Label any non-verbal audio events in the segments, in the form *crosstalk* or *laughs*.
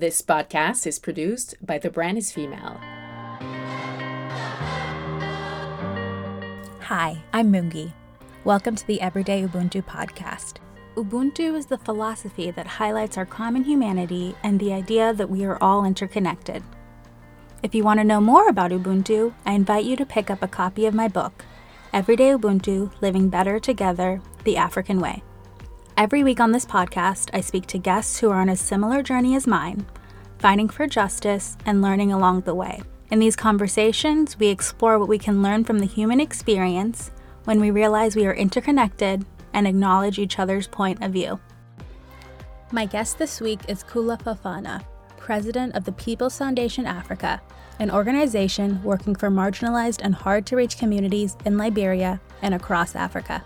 This podcast is produced by The Brand is Female. Hi, I'm Mungi. Welcome to the Everyday Ubuntu podcast. Ubuntu is the philosophy that highlights our common humanity and the idea that we are all interconnected. If you want to know more about Ubuntu, I invite you to pick up a copy of my book, Everyday Ubuntu Living Better Together The African Way. Every week on this podcast, I speak to guests who are on a similar journey as mine, fighting for justice and learning along the way. In these conversations, we explore what we can learn from the human experience when we realize we are interconnected and acknowledge each other's point of view. My guest this week is Kula Fofana, president of the People's Foundation Africa, an organization working for marginalized and hard to reach communities in Liberia and across Africa.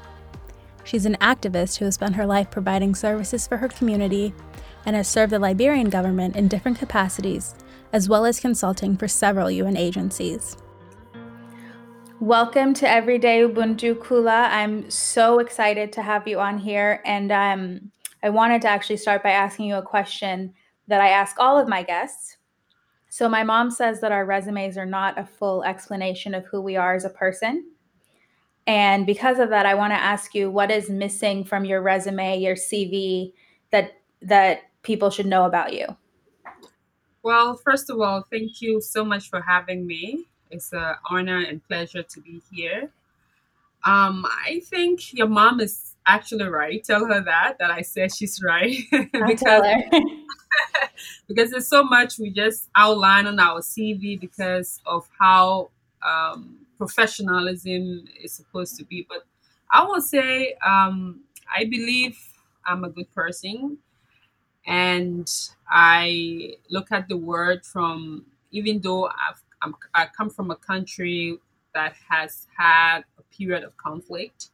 She's an activist who has spent her life providing services for her community and has served the Liberian government in different capacities, as well as consulting for several UN agencies. Welcome to Everyday Ubuntu Kula. I'm so excited to have you on here. And um, I wanted to actually start by asking you a question that I ask all of my guests. So, my mom says that our resumes are not a full explanation of who we are as a person. And because of that, I want to ask you what is missing from your resume, your CV that that people should know about you? Well, first of all, thank you so much for having me. It's an honor and pleasure to be here. Um, I think your mom is actually right. Tell her that that I said she's right *laughs* because *laughs* *laughs* because there's so much we just outline on our CV because of how um, professionalism is supposed to be. But I will say um, I believe I'm a good person, and I look at the word from even though I've I'm, I come from a country that has had a period of conflict,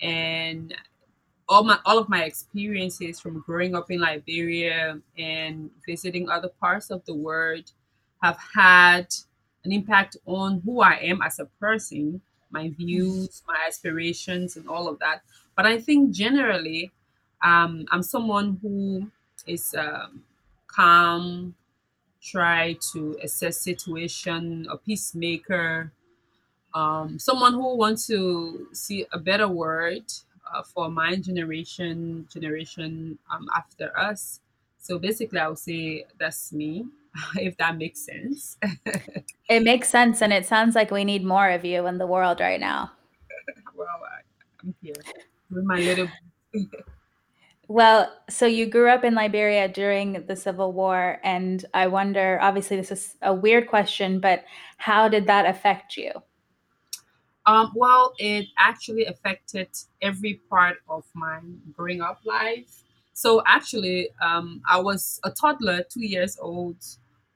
and all my all of my experiences from growing up in Liberia and visiting other parts of the world have had an impact on who I am as a person, my views, my aspirations, and all of that. But I think generally, um, I'm someone who is um, calm, try to assess situation, a peacemaker, um, someone who wants to see a better world uh, for my generation, generation um, after us. So basically, I would say that's me, *laughs* if that makes sense. *laughs* it makes sense, and it sounds like we need more of you in the world right now. *laughs* well, I, I'm here with my little. Well, so you grew up in Liberia during the Civil War, and I wonder obviously, this is a weird question, but how did that affect you? Um, well, it actually affected every part of my growing up life. So, actually, um, I was a toddler, two years old,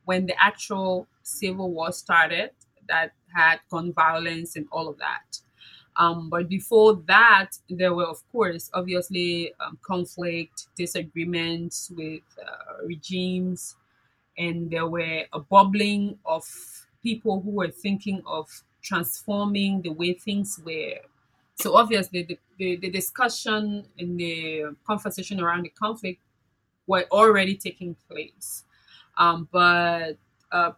when the actual Civil War started, that had gun violence and all of that. Um, but before that, there were, of course, obviously um, conflict, disagreements with uh, regimes, and there were a bubbling of people who were thinking of transforming the way things were. So obviously, the, the, the discussion and the conversation around the conflict were already taking place. Um, but uh,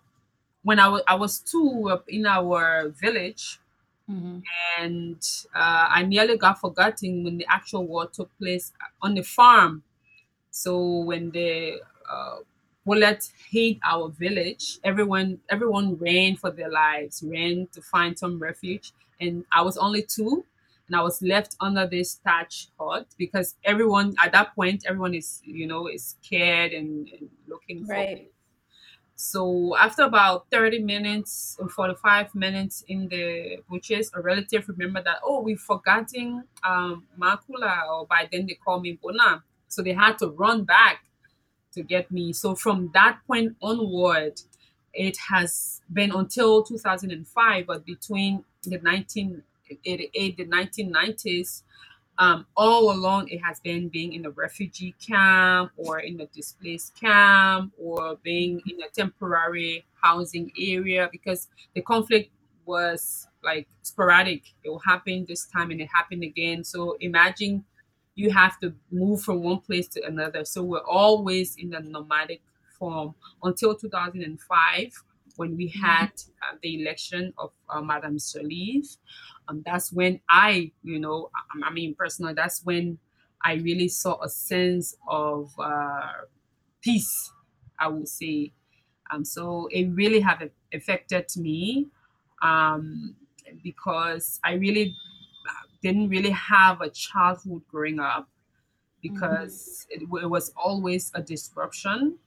when I, w- I was two in our village, Mm-hmm. And uh, I nearly got forgotten when the actual war took place on the farm. So when the uh, bullet hit our village, everyone everyone ran for their lives, ran to find some refuge. And I was only two, and I was left under this thatch hut because everyone at that point, everyone is you know is scared and, and looking right. for so after about 30 minutes or 45 minutes in the bushes, a relative remembered that, oh, we've forgotten um, Makula, or by then they call me Bona. So they had to run back to get me. So from that point onward, it has been until 2005, but between the 1988, the 1990s, um, all along it has been being in a refugee camp or in a displaced camp or being in a temporary housing area because the conflict was like sporadic. It will happen this time and it happened again. So imagine you have to move from one place to another. So we're always in a nomadic form. Until 2005 when we Mm-hmm. had uh, the election of uh, Madame Sirleaf. Um, that's when I, you know, I, I mean, personally, that's when I really saw a sense of uh, peace, I would say. Um, so it really have affected me um, because I really didn't really have a childhood growing up because it, it was always a disruption.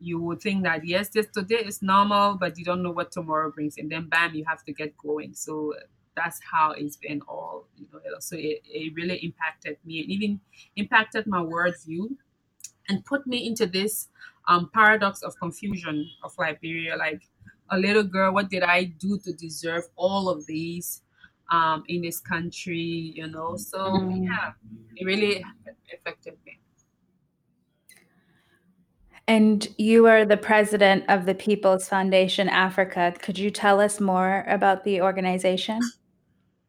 You would think that yes, this today is normal, but you don't know what tomorrow brings, and then bam, you have to get going. So that's how it's been all. You know, so it, it really impacted me and even impacted my worldview and put me into this um, paradox of confusion of Liberia. Like a little girl, what did I do to deserve all of these um, in this country? You know, so Mm. yeah, it really affected me. And you are the president of the People's Foundation Africa. Could you tell us more about the organization?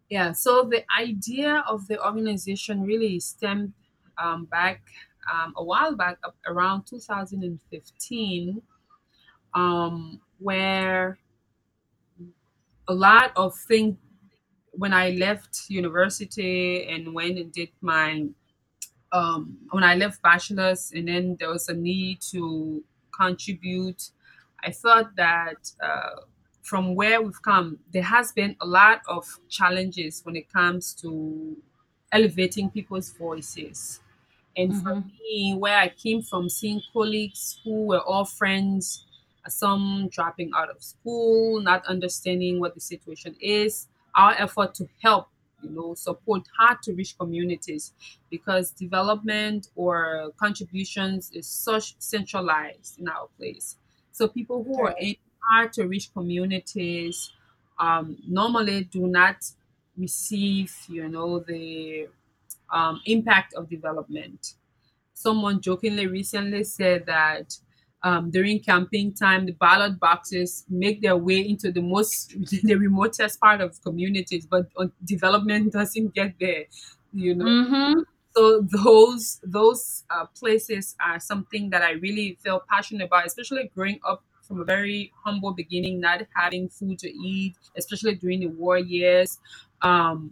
Yeah, so the idea of the organization really stemmed um, back um, a while back, around 2015, um, where a lot of things when I left university and went and did my um, when I left bachelor's, and then there was a need to contribute. I thought that uh, from where we've come, there has been a lot of challenges when it comes to elevating people's voices. And for Mhm. me, where I came from, seeing colleagues who were all friends, some dropping out of school, not understanding what the situation is, our effort to help, you know, support hard to reach communities because development or contributions is such centralized in our place. So people who are in hard to reach communities um, normally do not receive, you know, the um, impact of development. Someone jokingly recently said that um, during campaign time, the ballot boxes make their way into the most, *laughs* the remotest part of communities, but development *laughs* doesn't get there. You know, Mhm. so those those uh, places are something that I really feel passionate about, especially growing up from a very humble beginning, not having food to eat, especially during the war years. Um,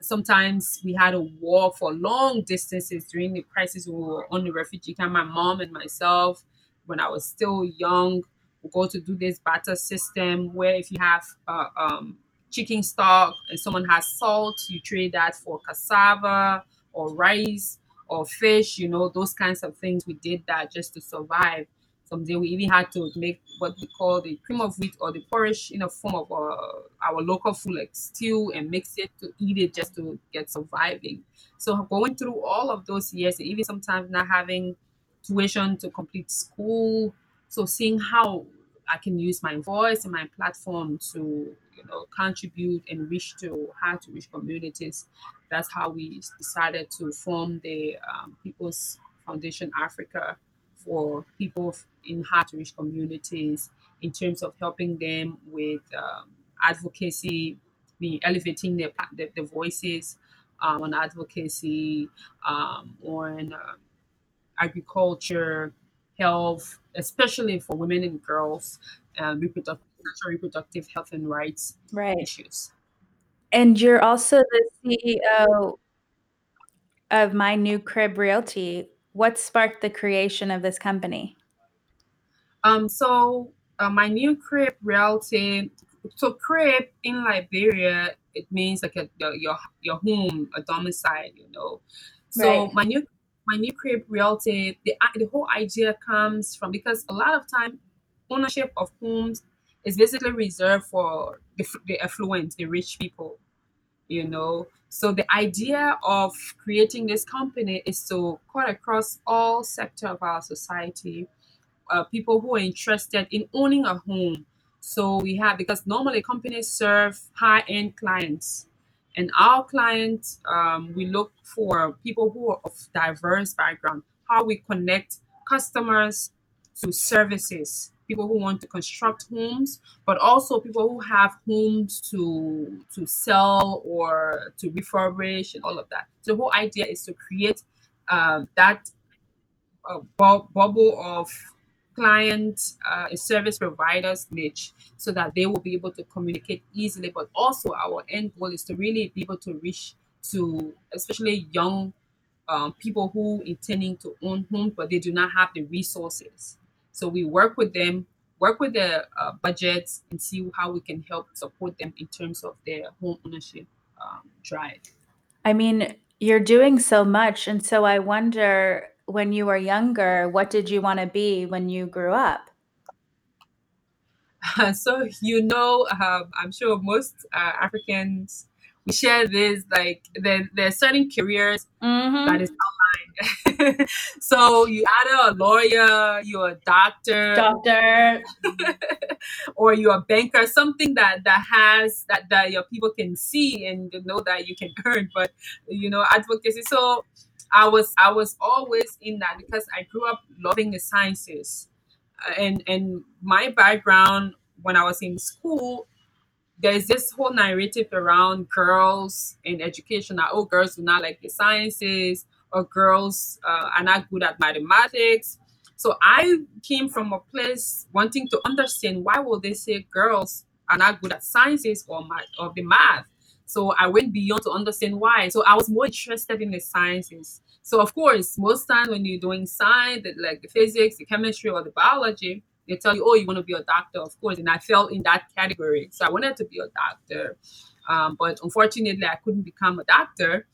sometimes we had to walk for long distances during the crisis we were on the refugee camp. My mom and myself, when I was still young, we go to do this barter system where if you have uh, um, chicken stock and someone has salt, you trade that for cassava or rice or fish, you know, those kinds of things. We did that just to survive. Someday we even had to make what we call the cream of wheat or the porridge in a form of uh, our local food like stew and mix it to eat it just to get surviving. So going through all of those years, even sometimes not having tuition to complete school, so seeing how I can use my voice and my platform to you know contribute and reach to hard to reach communities. That's how we decided to form the um, People's Foundation Africa for people in hard to reach communities in terms of helping them with um, advocacy, be elevating their, their voices um, on advocacy, um, on uh, agriculture, health, especially for women and girls, um, reproductive, reproductive health and rights Right. issues. And you're also the CEO of My New Crib Realty. What sparked the creation of this company? Um, so uh, my new crib Realty. So crib in Liberia, it means like a, your your your home, a domicile. You know. So Right. my new my new crib realty. The the whole idea comes from because a lot of time ownership of homes is basically reserved for the, the affluent, the rich people you know so the idea of creating this company is to cut across all sector of our society uh, people who are interested in owning a home. So we have because normally companies serve high end clients, and our clients um, we look for people who are of diverse background. How we connect customers to services. People who want to construct homes, but also people who have homes to to sell or to refurbish and all of that. So the whole idea is to create uh, that uh, bu- bubble of client uh, service providers niche so that they will be able to communicate easily but also our end goal is to really be able to reach to especially young um, people who intending to own homes but they do not have the resources so we work with them work with their uh, budgets and see how we can help support them in terms of their home ownership um, drive I mean, you're doing so much. And so I wonder when you were younger, what did you want to be when you grew up? *laughs* so you know um, i'm sure most uh, africans we share this like there, there are certain careers Mm-hmm. that is outlined *laughs* so you either a lawyer you're a doctor Doctor. *laughs* or you're a banker something that that has that that your people can see and know that you can earn but you know advocacy so i was i was always in that because i grew up loving the sciences. Uh, and and my background when i was in school there's this whole narrative around girls in education that oh girls do not like the sciences or girls uh, are not good at mathematics. So i came from a place wanting to understand why will they say girls are not good at sciences or math or the math so i went beyond to understand why so i was more interested in the sciences so of course most times when you're doing science like the physics the chemistry or the biology they tell you, oh, you want to be a doctor, of course. And I fell in that category. So I wanted to be a doctor. Um, but unfortunately, I couldn't become a doctor.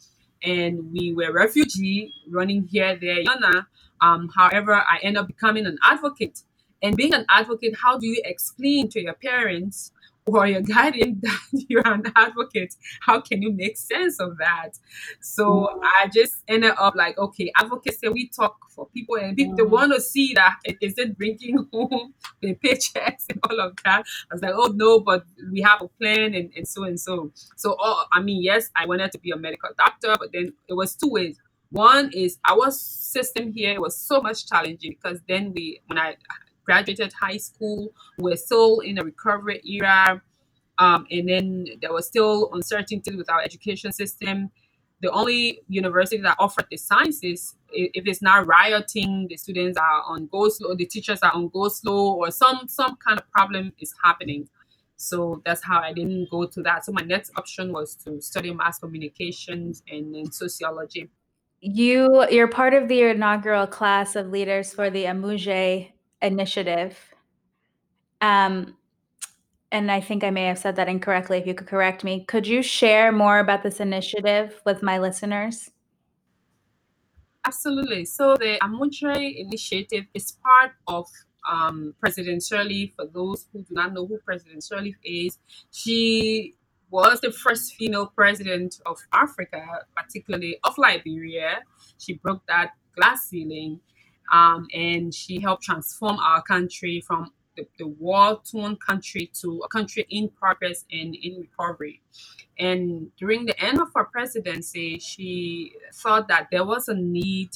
And we were refugee running here, there, Yana. Um, however, I ended up becoming an advocate. And being an advocate, how do you explain to your parents or your guardian that *laughs* you're an advocate? How can you make sense of that? So I just ended up like, okay, advocacy, we talk for people and people they Mhm. want to see that it is it bringing *laughs* home the paychecks and all of that. I was like, oh no, but we have a plan and, and so and so. So oh, I mean, yes, I wanted to be a medical doctor, but then it was two ways. One is our system here was so much challenging because then we when I graduated high school, we're still in a recovery era. Um, and then there was still uncertainty with our education system. The only university that offered the sciences, if it's not rioting, the students are on go slow, the teachers are on go slow, or some some kind of problem is happening. So that's how I didn't go to that. So my next option was to study mass communications and then sociology. You you're part of the inaugural class of leaders for the Amuje initiative. Um, and I think I may have said that incorrectly. If you could correct me, could you share more about this initiative with my listeners? Absolutely. So the Amujae initiative is part of um, President Sirleaf. For those who do not know who President Sirleaf is, she was the first female president of Africa, particularly of Liberia. She broke that glass ceiling um, and she helped transform our country from the, the war-torn country to a country in progress and in recovery. And during the end of her presidency, she thought that there was a need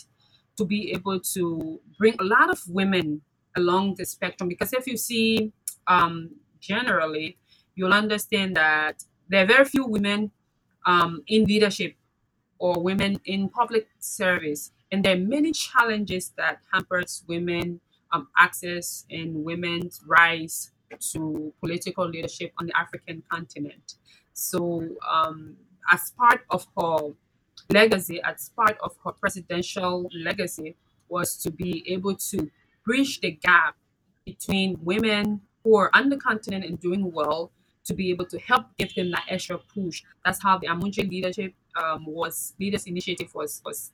to be able to bring a lot of women along the spectrum. Because if you see um, generally, you'll understand that there are very few women um, in leadership or women in public service. And there are many challenges that hampers women um, access and women's rise to political leadership on the African continent. So, um, as part of her legacy, as part of her presidential legacy, was to be able to bridge the gap between women who are on the continent and doing well to be able to help give them that extra push. That's how the Amujae leadership um, was leaders initiative was was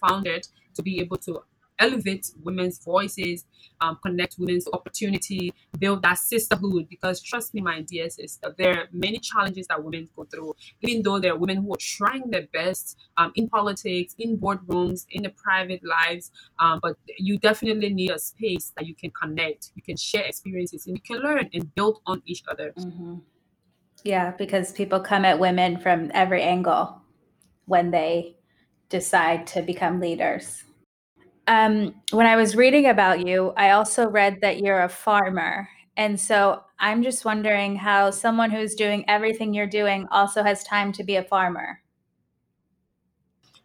founded to be able to elevate women's voices, um, connect women's opportunity, build that sisterhood. Because trust me, my dear sister, there are many challenges that women go through. Even though there are women who are trying their best um, in politics, in boardrooms, in the private lives, um, but you definitely need a space that you can connect, you can share experiences, and you can learn and build on each other. Yeah, because people come at women from every angle when they decide to become leaders. Um, when I was reading about you, I also read that you're a farmer. And so I'm just wondering how someone who's doing everything you're doing also has time to be a farmer.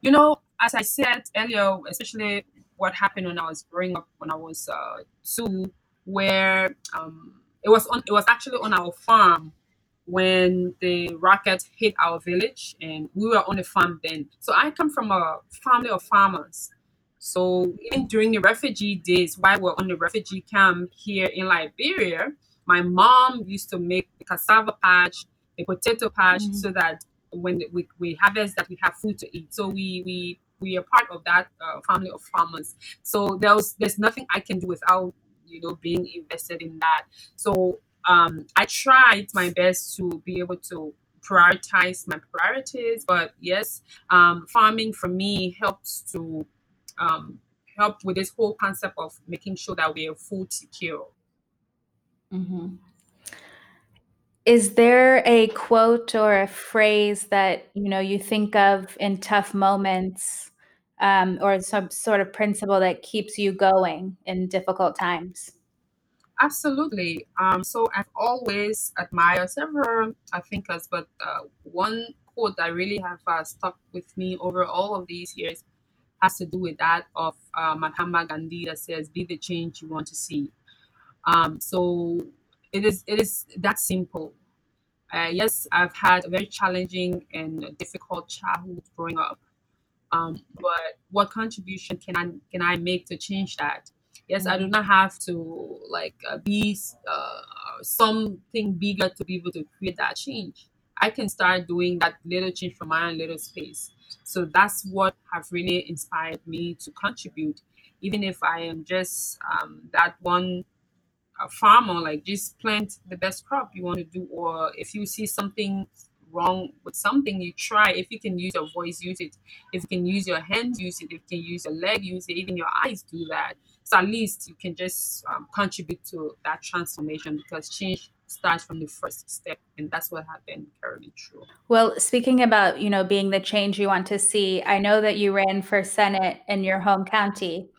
You know, as I said earlier, especially what happened when I was growing up when I was uh, two, where um, it was on it was actually on our farm when the rocket hit our village and we were on a farm then. So I come from a family of farmers. So even during the refugee days, while we're on the refugee camp here in Liberia, my mom used to make the cassava patch, the potato patch, Mhm. so that when we, we harvest that we have food to eat. So we we we are part of that uh, family of farmers. So there was there's nothing I can do without you know being invested in that. So um, I tried my best to be able to prioritize my priorities, but yes, um, farming for me helps to um, help with this whole concept of making sure that we are food secure. Mhm. Is there a quote or a phrase that, you know, you think of in tough moments, um, or some sort of principle that keeps you going in difficult times? Absolutely. Um, so I've always admired several uh, thinkers, but uh, one quote that really have uh, stuck with me over all of these years has to do with that of uh, Mahatma Gandhi that says, "Be the change you want to see." Um, so it is it is that simple. Uh, yes, I've had a very challenging and difficult childhood growing up. Um, but what contribution can I can I make to change that? Yes, I do Mhm. not have to like uh, be uh, something bigger to be able to create that change. I can start doing that little change from my own little space. So that's what have really inspired me to contribute, even if I am just um, that one a farmer like just plant the best crop you want to do or if you see something wrong with something you try if you can use your voice use it if you can use your hands use it if you can use your leg use it even your eyes do that so at least you can just um, contribute to that transformation because change starts from the first step and that's what has been currently true Well, speaking about, you know, being the change you want to see, I know that you ran for Senate in your home county,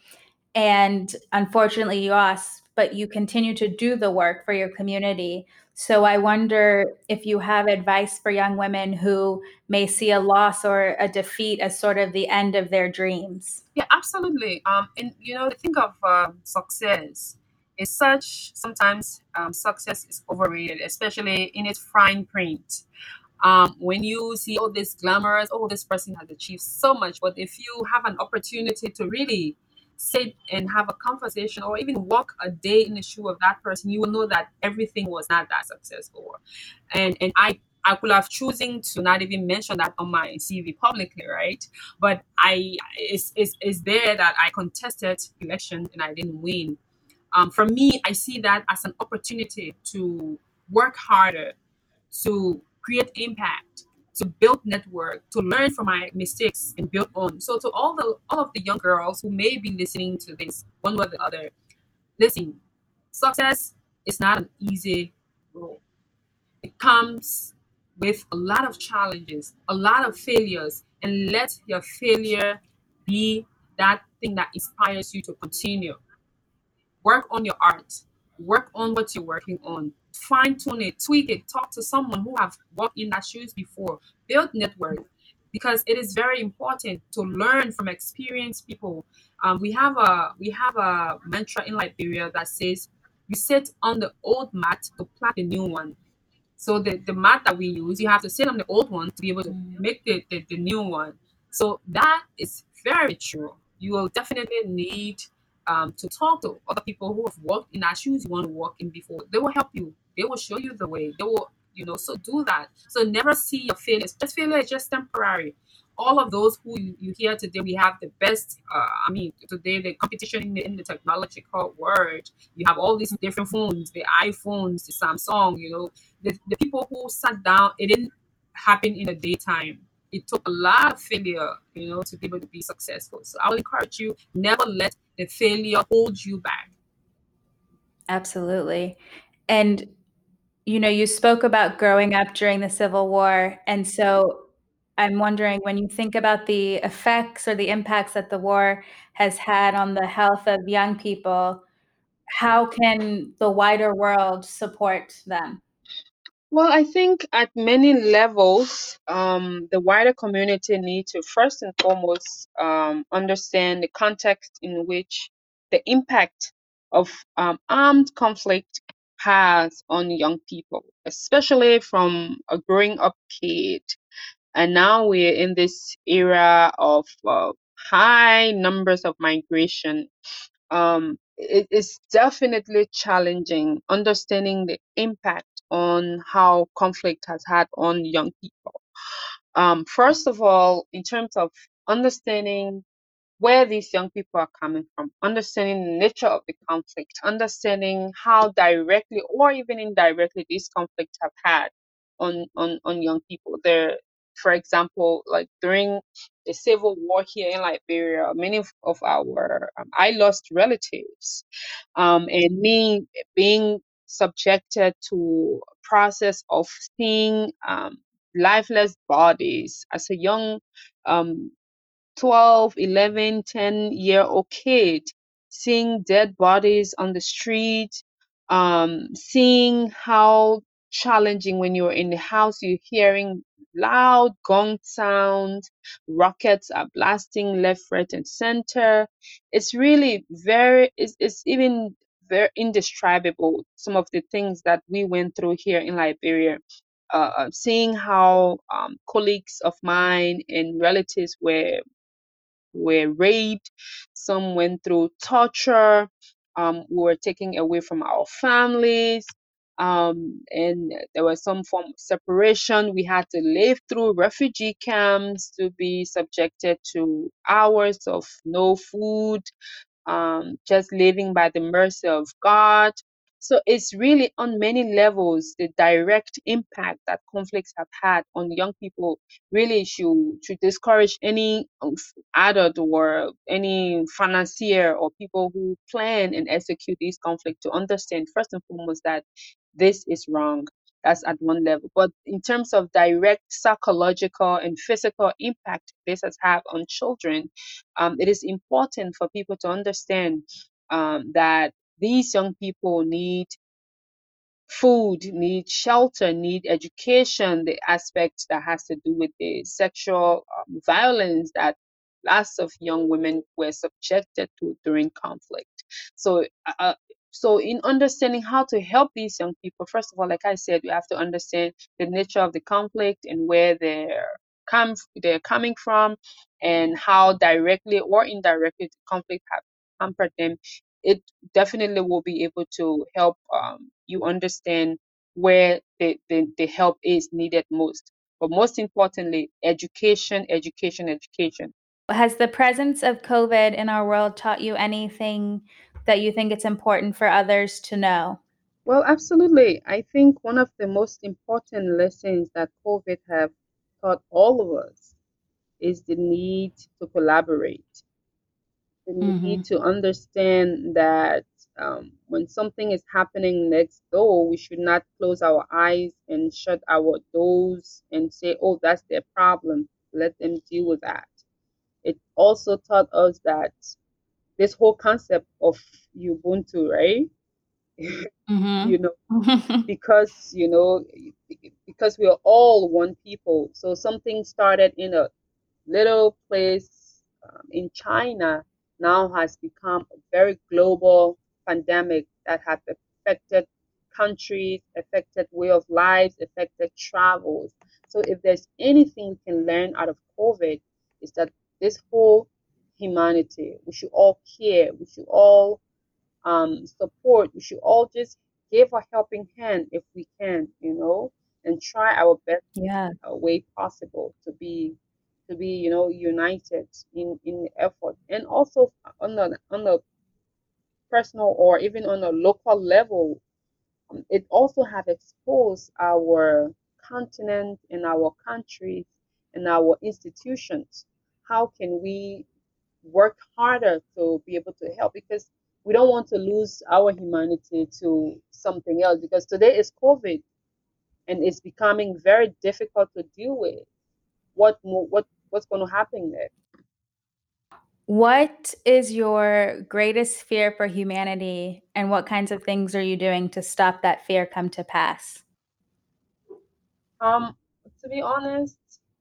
and unfortunately you lost, but you continue to do the work for your community. So I wonder if you have advice for young women who may see a loss or a defeat as sort of the end of their dreams. Yeah, absolutely. Um, and you know, think of um, success. Is such sometimes um, success is overrated, especially in its fine print. Um, when you see all this glamorous, oh, this person has achieved so much, but if you have an opportunity to really sit and have a conversation or even walk a day in the shoe of that person, you will know that everything was not that successful. And and I I could have choosing to not even mention that on my CV publicly, right? But I it's, it's, it's there that I contested election and I didn't win. Um, for me, I see that as an opportunity to work harder, to create impact, to build network, to learn from my mistakes and build on. So to all the all of the young girls who may be listening to this one way or the other, listen, success is not an easy road. It comes with a lot of challenges, a lot of failures, and let your failure be that thing that inspires you to continue work on your art work on what you're working on fine tune it tweak it talk to someone who have walked in that shoes before build network because it is very important to learn from experienced people um, we have a we have a mantra in liberia that says you sit on the old mat to plant the new one so the, the mat that we use, you have to sit on the old one to be able to Mhm. make the, the, the new one. So that is very true. You will definitely need um, to talk to other people who have walked in that shoes you want to walk in before. They will help you. They will show you the way. They will, you know, so do that. So never see your failures. Just failure is just temporary. All of those who you, you hear today, we have the best. Uh, I mean, today the competition in the, in the technological world. You have all these different phones, the iPhones, the Samsung. You know, the, the people who sat down, it didn't happen in the daytime. It took a lot of failure, you know, to be able to be successful. So I will encourage you, never let the failure hold you back. Absolutely. And you know, you spoke about growing up during the Civil War, and so I'm wondering when you think about the effects or the impacts that the war has had on the health of young people, how can the wider world support them? Well, I think at many levels, um, the wider community need to first and foremost um, understand the context in which the impact of um, armed conflict has on young people, especially from a growing up kid. And now we're in this era of uh, high numbers of migration um, it is definitely challenging understanding the impact on how conflict has had on young people. Um, first of all, in terms of understanding where these young people are coming from, understanding the nature of the conflict, understanding how directly or even indirectly these conflicts have had on on on young people. There, for example, like during the civil war here in Liberia, many of, of our um, I lost relatives, um, and me being subjected to a process of seeing um, lifeless bodies as a young um, 12, 11, 10 year old kid seeing dead bodies on the street, um, seeing how challenging when you're in the house, you're hearing loud gong sounds, rockets are blasting left, right, and center. It's really very, it's, it's even very indescribable, some of the things that we went through here in Liberia. Uh seeing how um, colleagues of mine and relatives were were raped, some went through torture, um, we were taken away from our families, um, and there was some form of separation. We had to live through refugee camps to be subjected to hours of no food, um, just living by the mercy of God. So it's really on many levels the direct impact that conflicts have had on young people really should should discourage any adult or any financier or people who plan and execute these conflicts to understand first and foremost that this is wrong. That's at one level. But in terms of direct psychological and physical impact this has had on children, um, it is important for people to understand um, that these young people need food, need shelter, need education, the aspect that has to do with the sexual um, violence that lots of young women were subjected to during conflict. So, uh, uh, so in understanding how to help these young people, first of all, like I said, we have to understand the nature of the conflict and where they're come they're coming from, and how directly or indirectly the conflict have hampered them it definitely will be able to help um, you understand where the, the, the help is needed most. But most importantly, education, education, education. Has the presence of COVID in our world taught you anything that you think it's important for others to know? Well, absolutely. I think one of the most important lessons that COVID have taught all of us is the need to collaborate we mm-hmm. need to understand that um, when something is happening next door, we should not close our eyes and shut our doors and say, oh, that's their problem. Let them deal with that. It also taught us that this whole concept of Ubuntu, right? *laughs* Mm-hmm. you know, *laughs* because, you know, because we are all one people. So something started in a little place um, in China now has become a very global pandemic that has affected countries, affected way of lives, affected travels. So if there's anything we can learn out of COVID, is that this whole humanity, we should all care, we should all um, support, we should all just give a helping hand if we can, you know, and try our best yeah. way possible to be to be you know united in in effort. And also on the on the personal or even on a local level um, it also have exposed our continent and our countries and our institutions. How can we work harder to be able to help? Because we don't want to lose our humanity to something else because today is covid and it's becoming very difficult to deal with what more, what what's going to happen there. What is your greatest fear for humanity, and what kinds of things are you doing to stop that fear come to pass? Um, to be honest,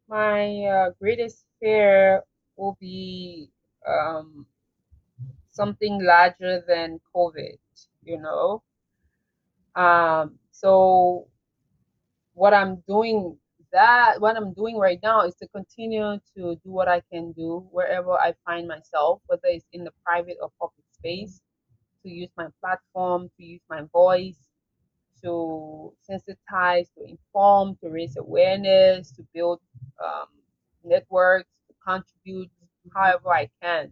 my uh, greatest fear will be um, something larger than COVID, you know. Um, so what I'm doing that what I'm doing right now is to continue to do what I can do wherever I find myself, whether it's in the private or public space, to use my platform, to use my voice, to sensitize, to inform, to raise awareness, to build um, networks, to contribute however I can,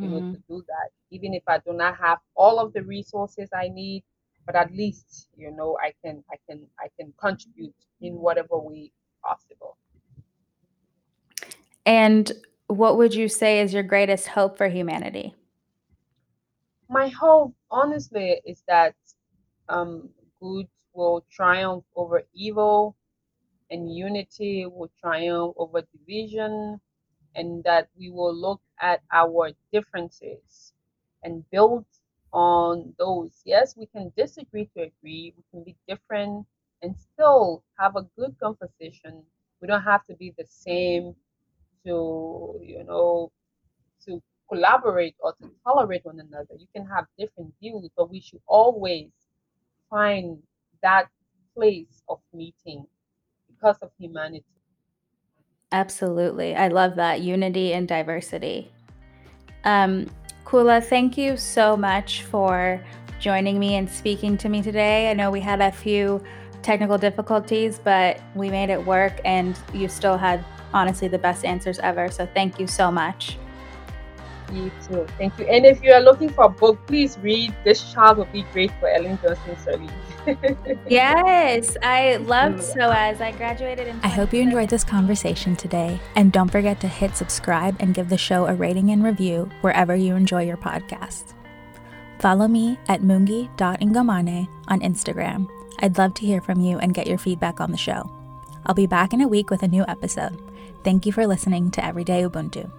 you know, Mhm. to do that. Even if I do not have all of the resources I need, but at least, you know, I can, I can, I can contribute in whatever way possible. And what would you say is your greatest hope for humanity? My hope, honestly, is that um, good will triumph over evil and unity will triumph over division and that we will look at our differences and build on those. Yes, we can disagree to agree, we can be different and still have a good conversation. We don't have to be the same to, you know, to collaborate or to tolerate one another. You can have different views, but we should always find that place of meeting because of humanity. Absolutely. I love that unity and diversity. Um, Kula, thank you so much for joining me and speaking to me today. I know we had a few technical difficulties, but we made it work, and you still had honestly the best answers ever. So thank you so much. You too. Thank you. And if you are looking for a book, please read This Child Will Be Great for Ellen Johnson Sirleaf. *laughs* Yes, I loved So As. I graduated in. I hope you enjoyed this conversation today, and don't forget to hit subscribe and give the show a rating and review wherever you enjoy your podcast. Follow me at mungi.ngomane on Instagram. I'd love to hear from you and get your feedback on the show. I'll be back in a week with a new episode. Thank you for listening to Everyday Ubuntu.